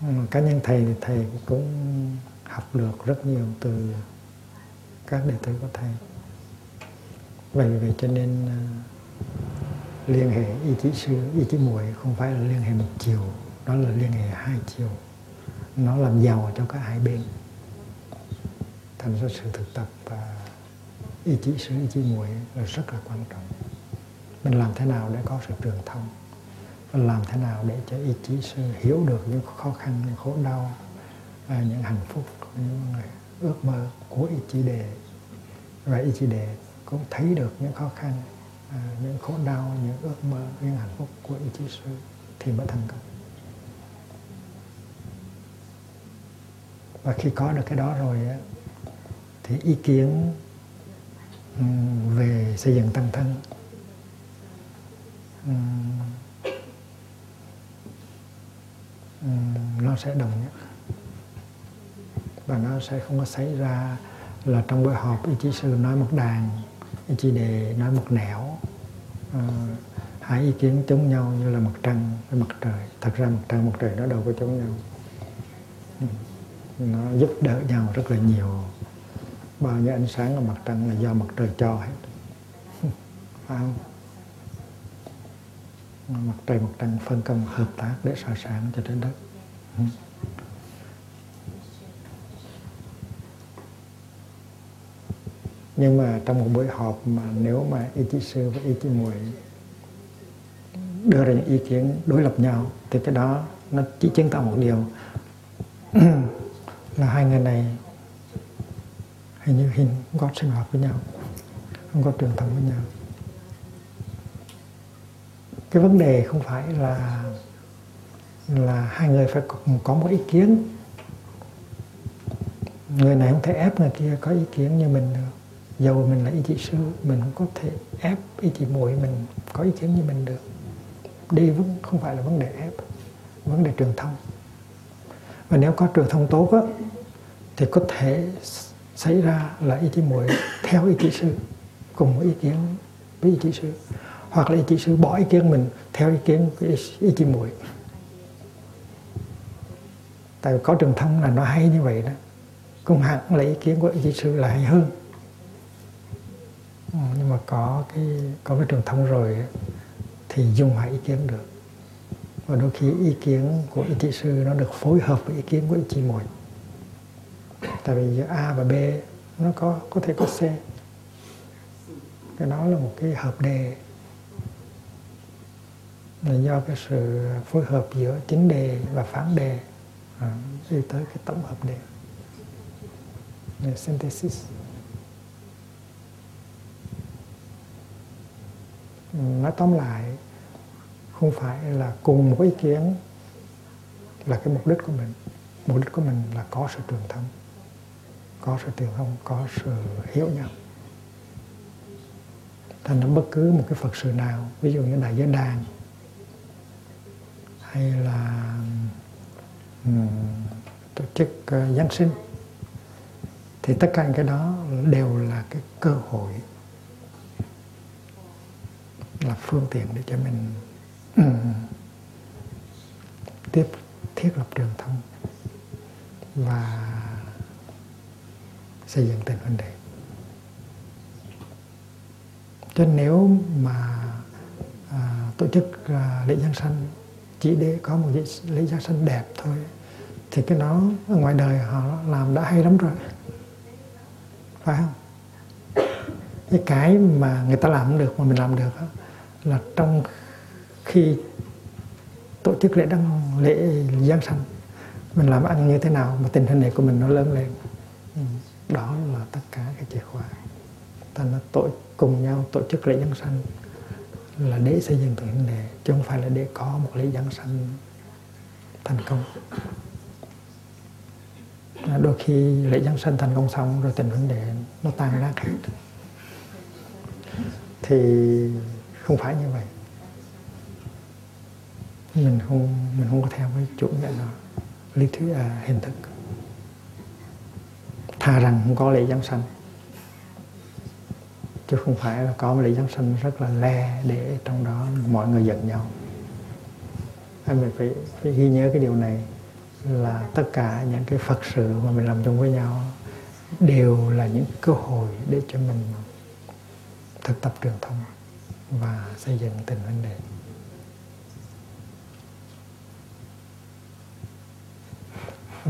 Ừ, cá nhân thầy thì thầy cũng học được rất nhiều từ các đệ tử của thầy. Vậy vậy cho nên ờ, liên hệ ý chí sư ý chí muội không phải là liên hệ một chiều, đó là liên hệ hai chiều. Nó làm giàu cho cả hai bên thành ra sự thực tập và ý chí sư ý chí muội là rất là quan trọng. Mình làm thế nào để có sự trường thông? Mình làm thế nào để cho ý chí sư hiểu được những khó khăn, những khổ đau à, những hạnh phúc những ước mơ của ý chí đề? Và ý chí đề cũng thấy được những khó khăn à, những khổ đau, những ước mơ, những hạnh phúc của ý chí sư thì mới thành công. Và khi có được cái đó rồi thì ý kiến ừ, về xây dựng tăng thân. Ừ. Ừ, nó sẽ đồng nhất. Và nó sẽ không có xảy ra là trong buổi họp ý chí sư nói một đàn ý chí đề nói một nẻo. À, hai ý kiến chống nhau như là mặt trăng với mặt trời. Thật ra mặt trăng mặt trời nó đâu có chống nhau. Nó giúp đỡ nhau rất là nhiều bao nhiêu ánh sáng ở mặt trăng là do mặt trời cho hết. <laughs> Phải không? Mặt trời, mặt trăng phân công hợp tác để soi sáng cho đến đất. <laughs> Nhưng mà trong một buổi họp mà nếu mà ý chí sư và ý chí muội đưa ra những ý kiến đối lập nhau, thì cái đó nó chỉ chứng tỏ một điều. <clears throat> Là hai người này hình như hình không có sinh hoạt với nhau không có truyền thống với nhau. Cái vấn đề không phải là là hai người phải có một ý kiến. Người này không thể ép người kia có ý kiến như mình được. Dầu mình là ý chị sư mình không có thể ép ý chị muội mình có ý kiến như mình được. Đi vẫn không phải là vấn đề ép vấn đề truyền thông. Và nếu có truyền thông tốt á, thì có thể xảy ra là ý chí muội theo ý chí sư cùng với ý kiến với ý chí sư hoặc là ý chí sư bỏ ý kiến mình theo ý kiến của ý chí muội tại vì có truyền thông là nó hay như vậy đó cũng hẳn là ý kiến của ý chí sư là hay hơn ừ, nhưng mà có cái có cái truyền thông rồi thì dùng hai ý kiến được và đôi khi ý kiến của ý chí sư nó được phối hợp với ý kiến của ý chí muội tại vì giữa A và B nó có có thể có C. Cái đó là một cái hợp đề. Là do cái sự phối hợp giữa chính đề và phản đề à, đi tới cái tổng hợp đề. Là synthesis. Nói tóm lại không phải là cùng một ý kiến là cái mục đích của mình. Mục đích của mình là có sự trường thông có sự tương thông có sự hiểu nhau. Thành ra bất cứ một cái phật sự nào ví dụ như đại giới đàn hay là um, tổ chức uh, giáng sinh thì tất cả những cái đó đều là cái cơ hội là phương tiện để cho mình um, tiếp thiết lập truyền thông. Và xây dựng tình huynh đệ cho nếu mà à, tổ chức à, lễ giáng sanh chỉ để có một lễ giáng sanh đẹp thôi thì cái đó ở ngoài đời họ làm đã hay lắm rồi. Phải không? Cái cái mà người ta làm được mà mình làm được đó, là trong khi tổ chức lễ đăng lễ giáng sanh mình làm ăn như thế nào mà tình hình này của mình nó lớn lên. Ừ, đó là tất cả cái chìa khóa. Ta là tội cùng nhau tổ chức lễ giáng sanh là để xây dựng tượng hình đệ chứ không phải là để có một lễ giáng sanh thành công. Đôi khi lễ giáng sanh thành công xong rồi tình hình đệ nó tan nát hết thì không phải như vậy. Mình không mình không có theo cái chủ nghĩa đó. Lý thuyết à, hình thức thà rằng không có lễ giáng sanh. Chứ không phải là có một lễ giáng sanh rất là le để trong đó mọi người giận nhau. Anh mình phải, phải ghi nhớ cái điều này là tất cả những cái phật sự mà mình làm chung với nhau đều là những cơ hội để cho mình thực tập truyền thông và xây dựng tình huynh đệ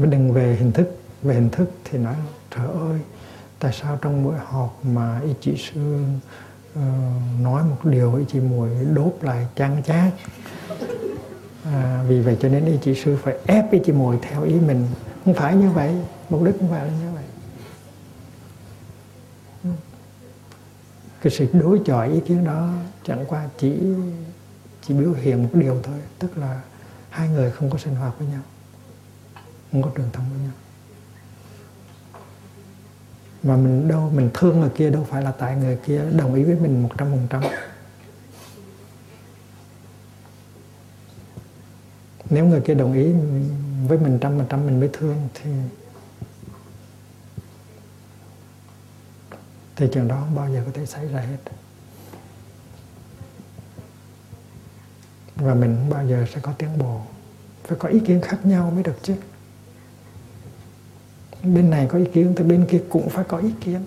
đừng về hình thức về hình thức thì nói trời ơi tại sao trong buổi họp mà ý chị sư uh, nói một điều ý chị mùi đốt lại chán chát à, vì vậy cho nên ý chị sư phải ép ý chị mùi theo ý mình. Không phải như vậy mục đích không phải là như vậy. Cái sự đối chọi ý kiến đó chẳng qua chỉ chỉ biểu hiện một điều thôi tức là hai người không có sinh hoạt với nhau không có truyền thông với nhau mà mình đâu, mình thương người kia, đâu phải là tại người kia đồng ý với mình một trăm phần trăm. Nếu người kia đồng ý với mình trăm phần trăm, mình mới thương, thì thì chuyện đó không bao giờ có thể xảy ra hết. Và mình không bao giờ sẽ có tiến bộ. Phải có ý kiến khác nhau mới được chứ bên này có ý kiến thì bên kia cũng phải có ý kiến.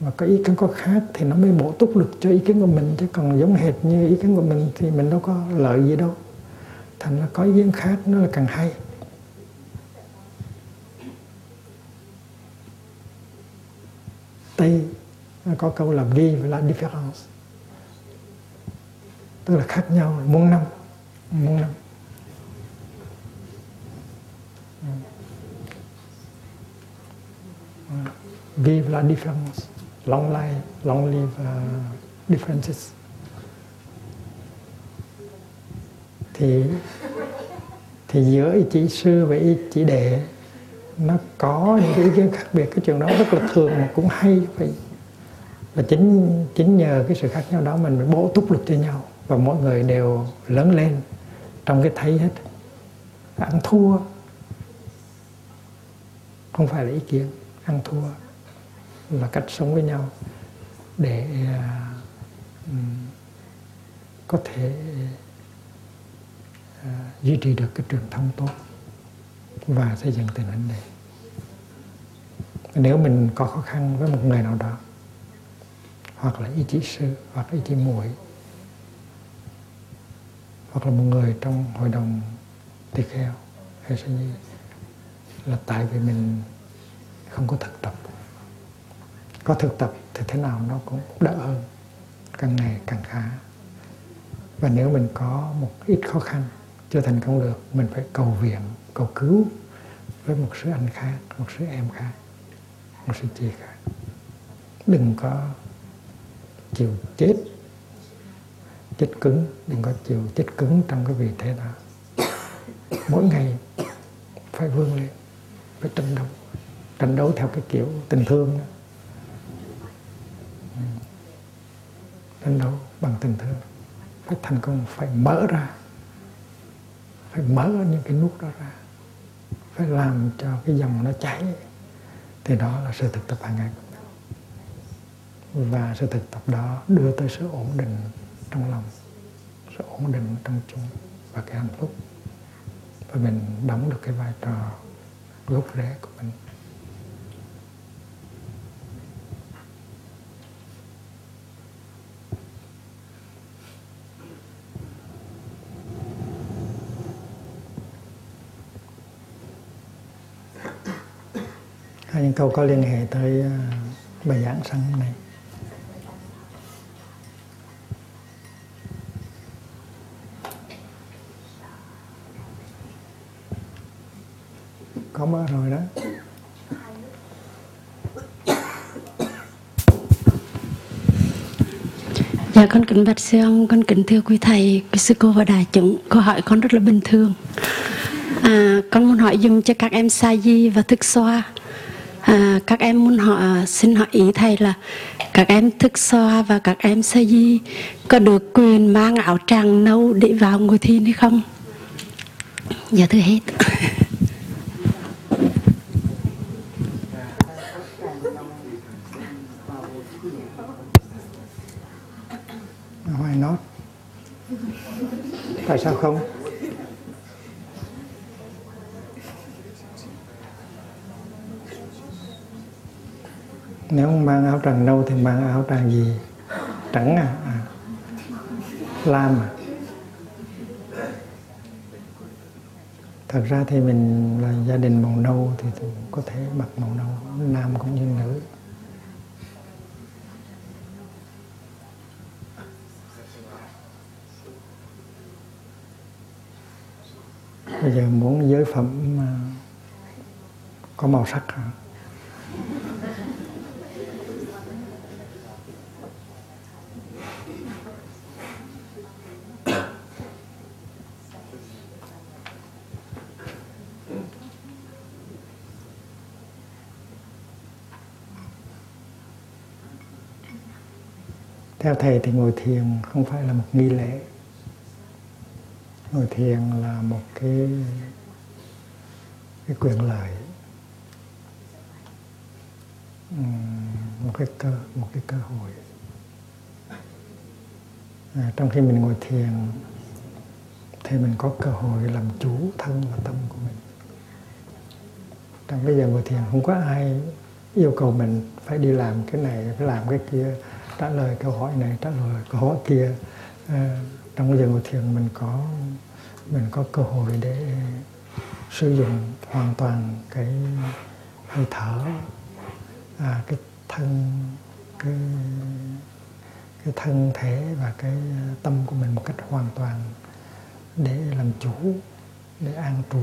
Và có ý kiến có khác thì nó mới bổ túc lực cho ý kiến của mình, chứ còn giống hệt như ý kiến của mình thì mình đâu có lợi gì đâu. Thành ra có ý kiến khác nó là càng hay. Tây có câu là vi và là difference. Tức là khác nhau, muôn năm muôn năm. Vive la différence. Long life, long live uh, differences. Thì thì giữa ý chỉ sư và ý chỉ đệ nó có những cái ý kiến khác biệt. Cái chuyện đó rất là thường mà cũng hay vậy. Và chính chính nhờ cái sự khác nhau đó mình mới bổ túc lực cho nhau. Và mọi người đều lớn lên trong cái thấy hết. Ăn thua không phải là ý kiến ăn thua là cách sống với nhau để à, có thể à, duy trì được cái truyền thông tốt và xây dựng tình hình này. Nếu mình có khó khăn với một người nào đó, hoặc là ý chỉ sư, hoặc ý chỉ muội, hoặc là một người trong hội đồng tỳ kheo hay sao như là tại vì mình không có thực tập. Có thực tập thì thế nào nó cũng đỡ hơn. Càng ngày càng khá. Và nếu mình có một ít khó khăn, chưa thành công được, mình phải cầu viện, cầu cứu với một số anh khác, một số em khác, một số chị khác. Đừng có chịu chết. Chết cứng. Đừng có chịu chết cứng trong cái vị thế đó. Mỗi ngày phải vươn lên, phải tranh đấu tranh đấu theo cái kiểu tình thương đó. Tranh đấu bằng tình thương. Phải thành công phải mở ra. Phải mở những cái nút đó ra. Phải làm cho cái dòng nó cháy thì đó là sự thực tập hàng ngày của mình. Và sự thực tập đó đưa tới sự ổn định trong lòng, sự ổn định trong chúng và cái hạnh phúc. Và mình đóng được cái vai trò gốc rễ của mình. Câu có liên hệ tới ờ, bài giảng sáng hôm nay có mở rồi đó dạ con kính bạch sư ông, con kính thưa quý thầy, quý sư cô và đại chúng. Câu hỏi con rất là bình thường. À, con muốn hỏi dùng cho các em sa di và thức xoa. À, các em muốn họ xin hỏi ý thầy là các em thức xoa và các em sơ di có được quyền mang áo tràng nâu để vào ngồi thi hay không? Dạ thưa hết. Why not? Tại sao không? Nếu mang áo tràng nâu thì mang áo tràng gì? Trắng à? à. Lam à? Thật ra thì mình là gia đình màu nâu thì có thể mặc màu nâu, nam cũng như nữ. bây giờ muốn giới phẩm à, có màu sắc hả? Theo thầy thì ngồi thiền không phải là một nghi lễ. Ngồi thiền là một cái cái quyền lợi. Một cái cơ một cái cơ hội. À, trong khi mình ngồi thiền thì mình có cơ hội làm chủ thân và tâm của mình. Trong cái giờ ngồi thiền không có ai yêu cầu mình phải đi làm cái này phải làm cái kia trả lời câu hỏi này trả lời câu hỏi kia. Ờ, trong cái giờ ngồi thiền mình có mình có cơ hội để sử dụng hoàn toàn cái hơi thở à, cái thân cái cái thân thể và cái tâm của mình một cách hoàn toàn để làm chủ để an trú.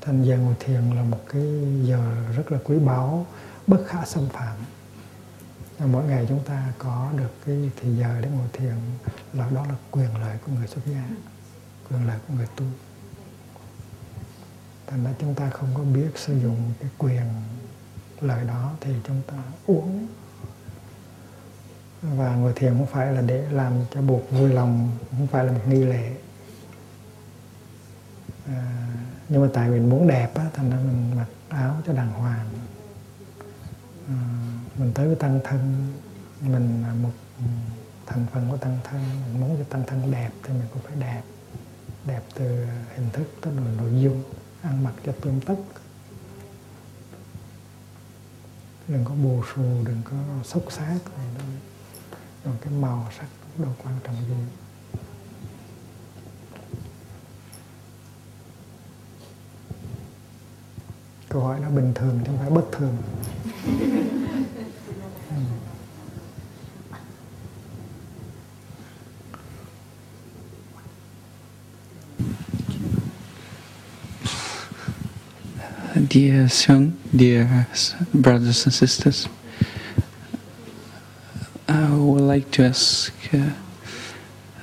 Thành giờ ngồi thiền là một cái giờ rất là quý báu bất khả xâm phạm mỗi ngày chúng ta có được cái thì giờ để ngồi thiền là đó là quyền lợi của người xuất gia quyền lợi của người tu. Thành ra chúng ta không có biết sử dụng cái quyền lợi đó thì chúng ta uống. Và ngồi thiền không phải là để làm cho buộc vui lòng không phải là một nghi lễ. À, nhưng mà tại mình muốn đẹp á thành ra mình mặc áo cho đàng hoàng. À, mình tới với tăng thân mình là một thành phần của tăng thân mình muốn cho tăng thân đẹp thì mình cũng phải đẹp. Đẹp từ hình thức tới nội, nội dung ăn mặc cho tươm tất. Đừng có bù xù đừng có xốc xát này đâu còn cái màu sắc đâu quan trọng gì. Câu hỏi nó bình thường chứ không phải bất thường. <laughs> Dear son, dear brothers and sisters, I would like to ask uh,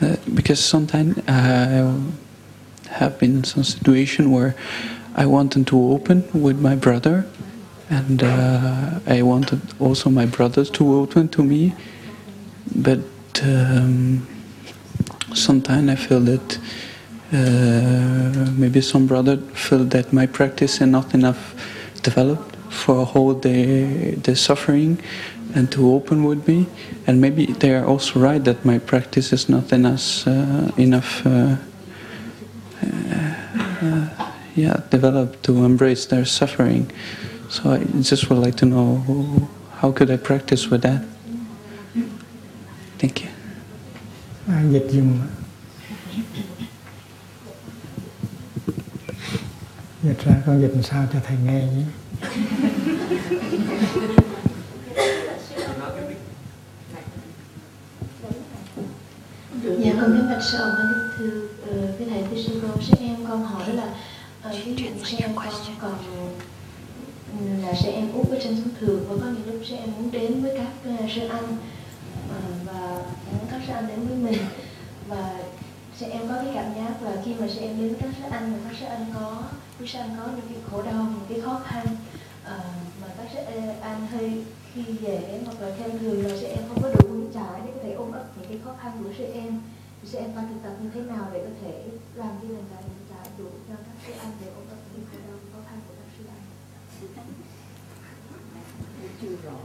uh, because sometimes I have been in some situation where I wanted to open with my brother, and uh, I wanted also my brothers to open to me, but um, sometimes I feel that uh, maybe some brother feel that my practice is not enough developed for hold the the suffering and to open with me. And maybe they are also right that my practice is not enough uh, enough uh, uh, yeah developed to embrace their suffering. So I just would like to know how could I practice with that? Thank you. I get you dịch ra con dịch sao cho thầy nghe nhé. Dạ con kính bạch sư ông con thưa cái thầy thưa sư cô sẽ em con hỏi là ví dụ sẽ em con còn là sẽ em út ở trên xuống thường và có những lúc sẽ em muốn đến với các sư anh Ờ, và các sư anh đến với mình. Và sư em có cái cảm giác là khi mà sư em đến với các sư anh và các sư anh có sư anh có những cái khổ đau những cái khó khăn uh, mà các sư anh hơi khi về hoặc là theo người là sư em không có đủ vững chãi để có thể ôm ấp những cái khó khăn của sư em. Thì sư em phải thực tập như thế nào để có thể làm cái nền tảng vững chãi đủ cho các sư anh để ôm ấp những khổ đau khó khăn của các sư anh? Chưa rõ.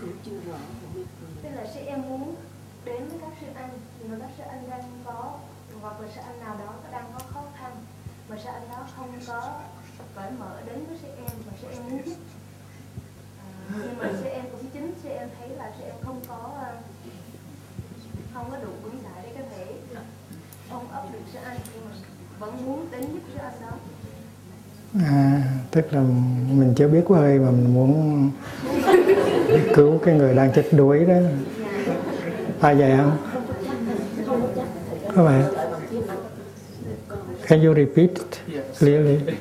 Cũng chưa rõ. Tức là sư em muốn đến với các sư anh mà các sư anh đang có hoặc là anh nào đó đang có khó khăn mà sư anh đó không có cởi mở đến với sư em mà sư em muốn giúp à, nhưng mà sư em cũng chính sư em thấy là sư em không có ờ, không có đủ vững chãi để có thể ôm ấp được sư anh nhưng mà vẫn muốn đến giúp sư anh đó. À, tức là mình chưa biết bơi mà mình muốn cứu cái người đang chết đuối đó. Phải vậy không có phải Can you repeat it clearly?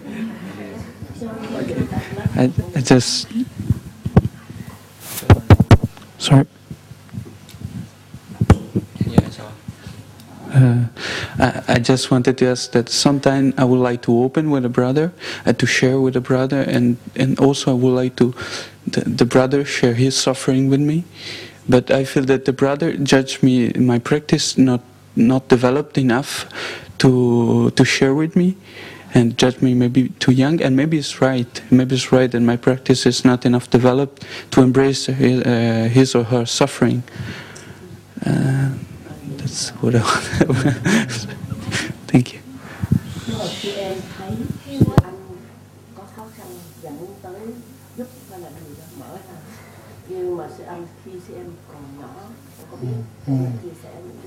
I, I just sorry. Uh, I, I just wanted to ask that sometime I would like to open with a brother, uh, to share with a brother, and, and also I would like to the, the brother share his suffering with me. But I feel that the brother judged me in my practice not not developed enough to to share with me, and judge me maybe too young. And maybe it's right. Maybe it's right and my practice is not enough developed to embrace his, uh, his or her suffering. Uh, that's what I want. <laughs> Thank you.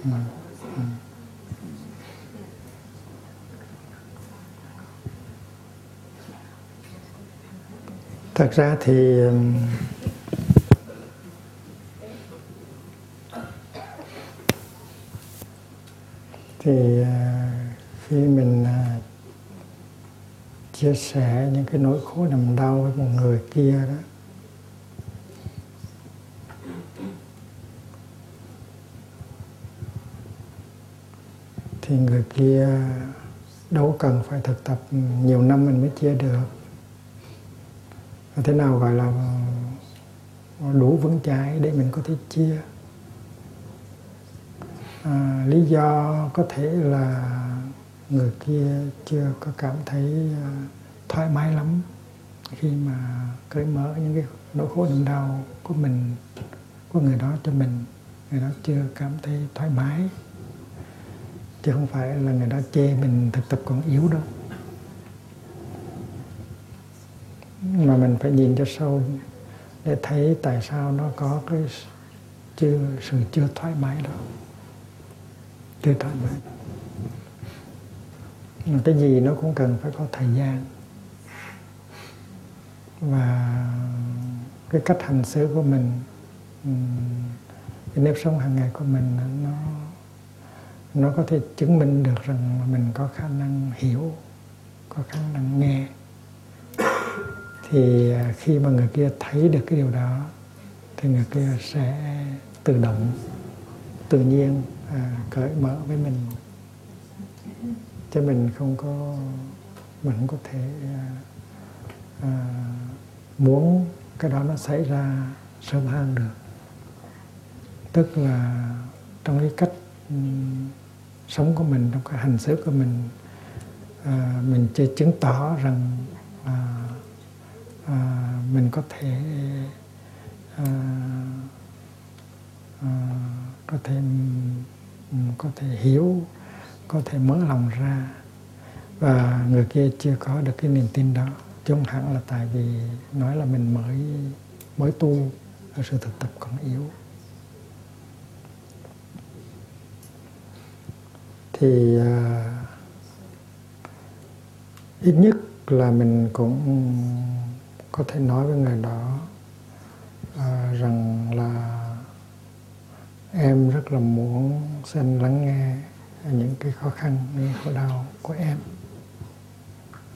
nhưng mà thật ra thì thì à, khi mình à, chia sẻ những cái nỗi khổ niềm đau với một người kia đó, thì người kia đâu cần phải thực tập nhiều năm mình mới chia được thế nào gọi là đủ vững chãi để mình có thể chia? À, lý do có thể là người kia chưa có cảm thấy à, thoải mái lắm khi mà cởi mở những cái nỗi khổ niềm đau của mình của người đó cho mình. Người đó chưa cảm thấy thoải mái. Chứ không phải là người đó chê mình thực tập còn yếu đâu. Mà mình phải nhìn cho sâu để thấy tại sao nó có cái chưa sự chưa thoải mái đó. Chưa thoải mái. Mà cái gì nó cũng cần phải có thời gian. Và cái cách hành xử của mình, cái nếp sống hàng ngày của mình nó nó có thể chứng minh được rằng mình có khả năng hiểu, có khả năng nghe thì à, khi mà người kia thấy được cái điều đó thì người kia sẽ tự động tự nhiên à, cởi mở với mình. Chứ mình không có mình không có thể à, à, muốn cái đó nó xảy ra sớm hơn được. Tức là trong cái cách um, sống của mình trong cái hành xử của mình à, mình chưa chứng tỏ rằng à, à, mình có thể à, à, có thể ừ, có thể hiểu có thể mở lòng ra. Và người kia chưa có được cái niềm tin đó. Chứ không hẳn là tại vì nói là mình mới mới tu ở sự thực tập còn yếu. Thì à, ít nhất là mình cũng có thể nói với người đó à, rằng là em rất là muốn xin lắng nghe những cái khó khăn những khổ đau của em.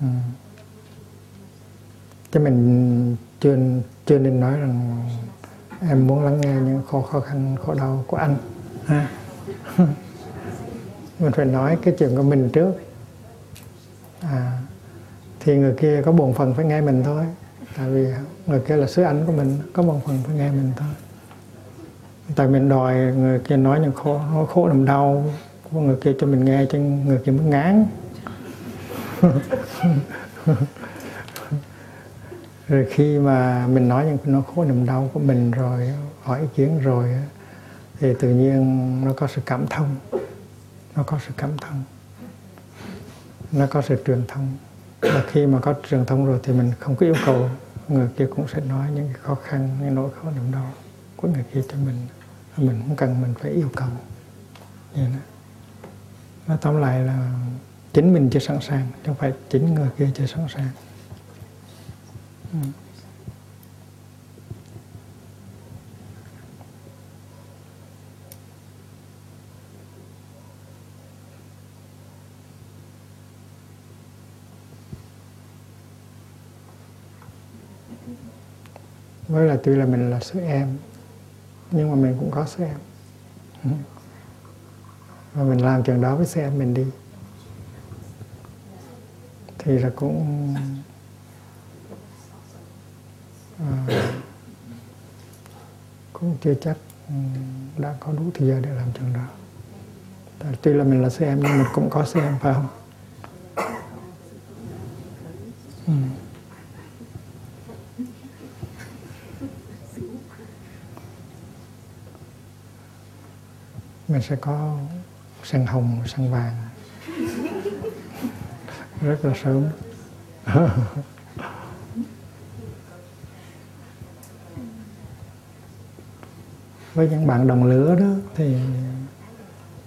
Ừ. chứ mình chưa chưa nên nói rằng em muốn lắng nghe những khó khó khăn khổ đau của anh. Ha <laughs> mình phải nói cái chuyện của mình trước. À, thì người kia có bổn phận phải nghe mình thôi tại vì người kia là sứ ảnh của mình, có một phần phải nghe mình thôi. Tại mình đòi người kia nói những khổ, nói khổ làm đau của người kia cho mình nghe cho người kia mới ngán. <laughs> Rồi khi mà mình nói những nó khổ niềm đau của mình rồi, hỏi ý kiến rồi thì tự nhiên nó có sự cảm thông. Nó có sự cảm thông. Nó có sự truyền thông khi mà có truyền thông rồi thì mình không có yêu cầu người kia cũng sẽ nói những cái khó khăn, những nỗi khổ niềm đau của người kia cho mình mình không cần mình phải yêu cầu vậy đó. nó tóm lại là chính mình chưa sẵn sàng, chứ không phải chính người kia chưa sẵn sàng ừ. Với là tuy là mình là sư em nhưng mà mình cũng có sư em. Và mình làm chuyện đó với sư em mình đi. Thì là cũng à, cũng chưa chắc ừ, đã có đủ thời giờ để làm chuyện đó. Tại tuy là mình là sư em nhưng mình cũng có sư em phải không? Ừ. mình sẽ có sân hồng sân vàng. Rất là sớm. <laughs> Với những bạn đồng lứa đó, thì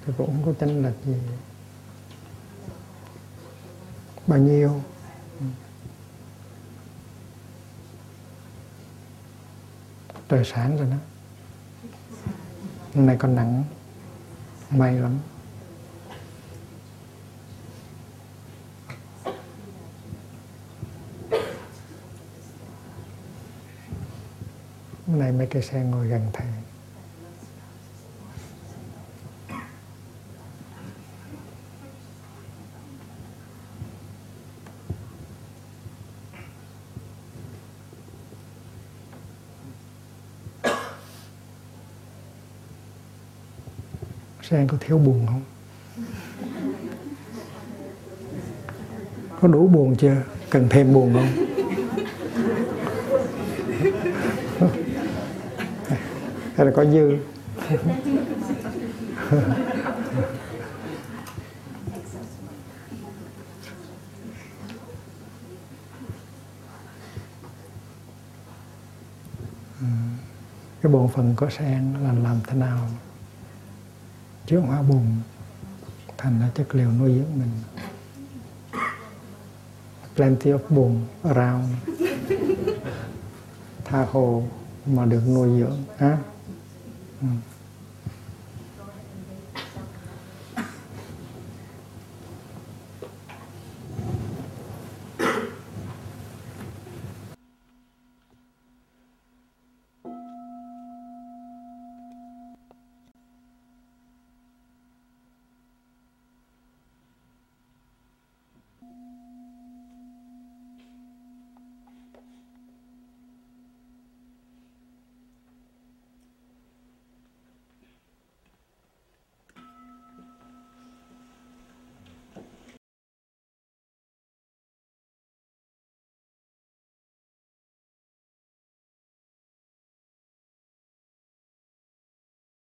thì cũng không có tranh lệch gì bao nhiêu. Trời sáng rồi đó. Hôm nay còn nắng may lắm. Hôm nay mấy cây xe ngồi gần thầy Sen có thiếu buồn không? Có đủ buồn chưa? Cần thêm buồn không? Hay là có dư? cái bộ phận có sen là làm thế nào chứa hóa buồn thành ra chất liệu nuôi dưỡng mình. Plenty of buồn around. Tha hồ mà được nuôi dưỡng, ha? Ừ.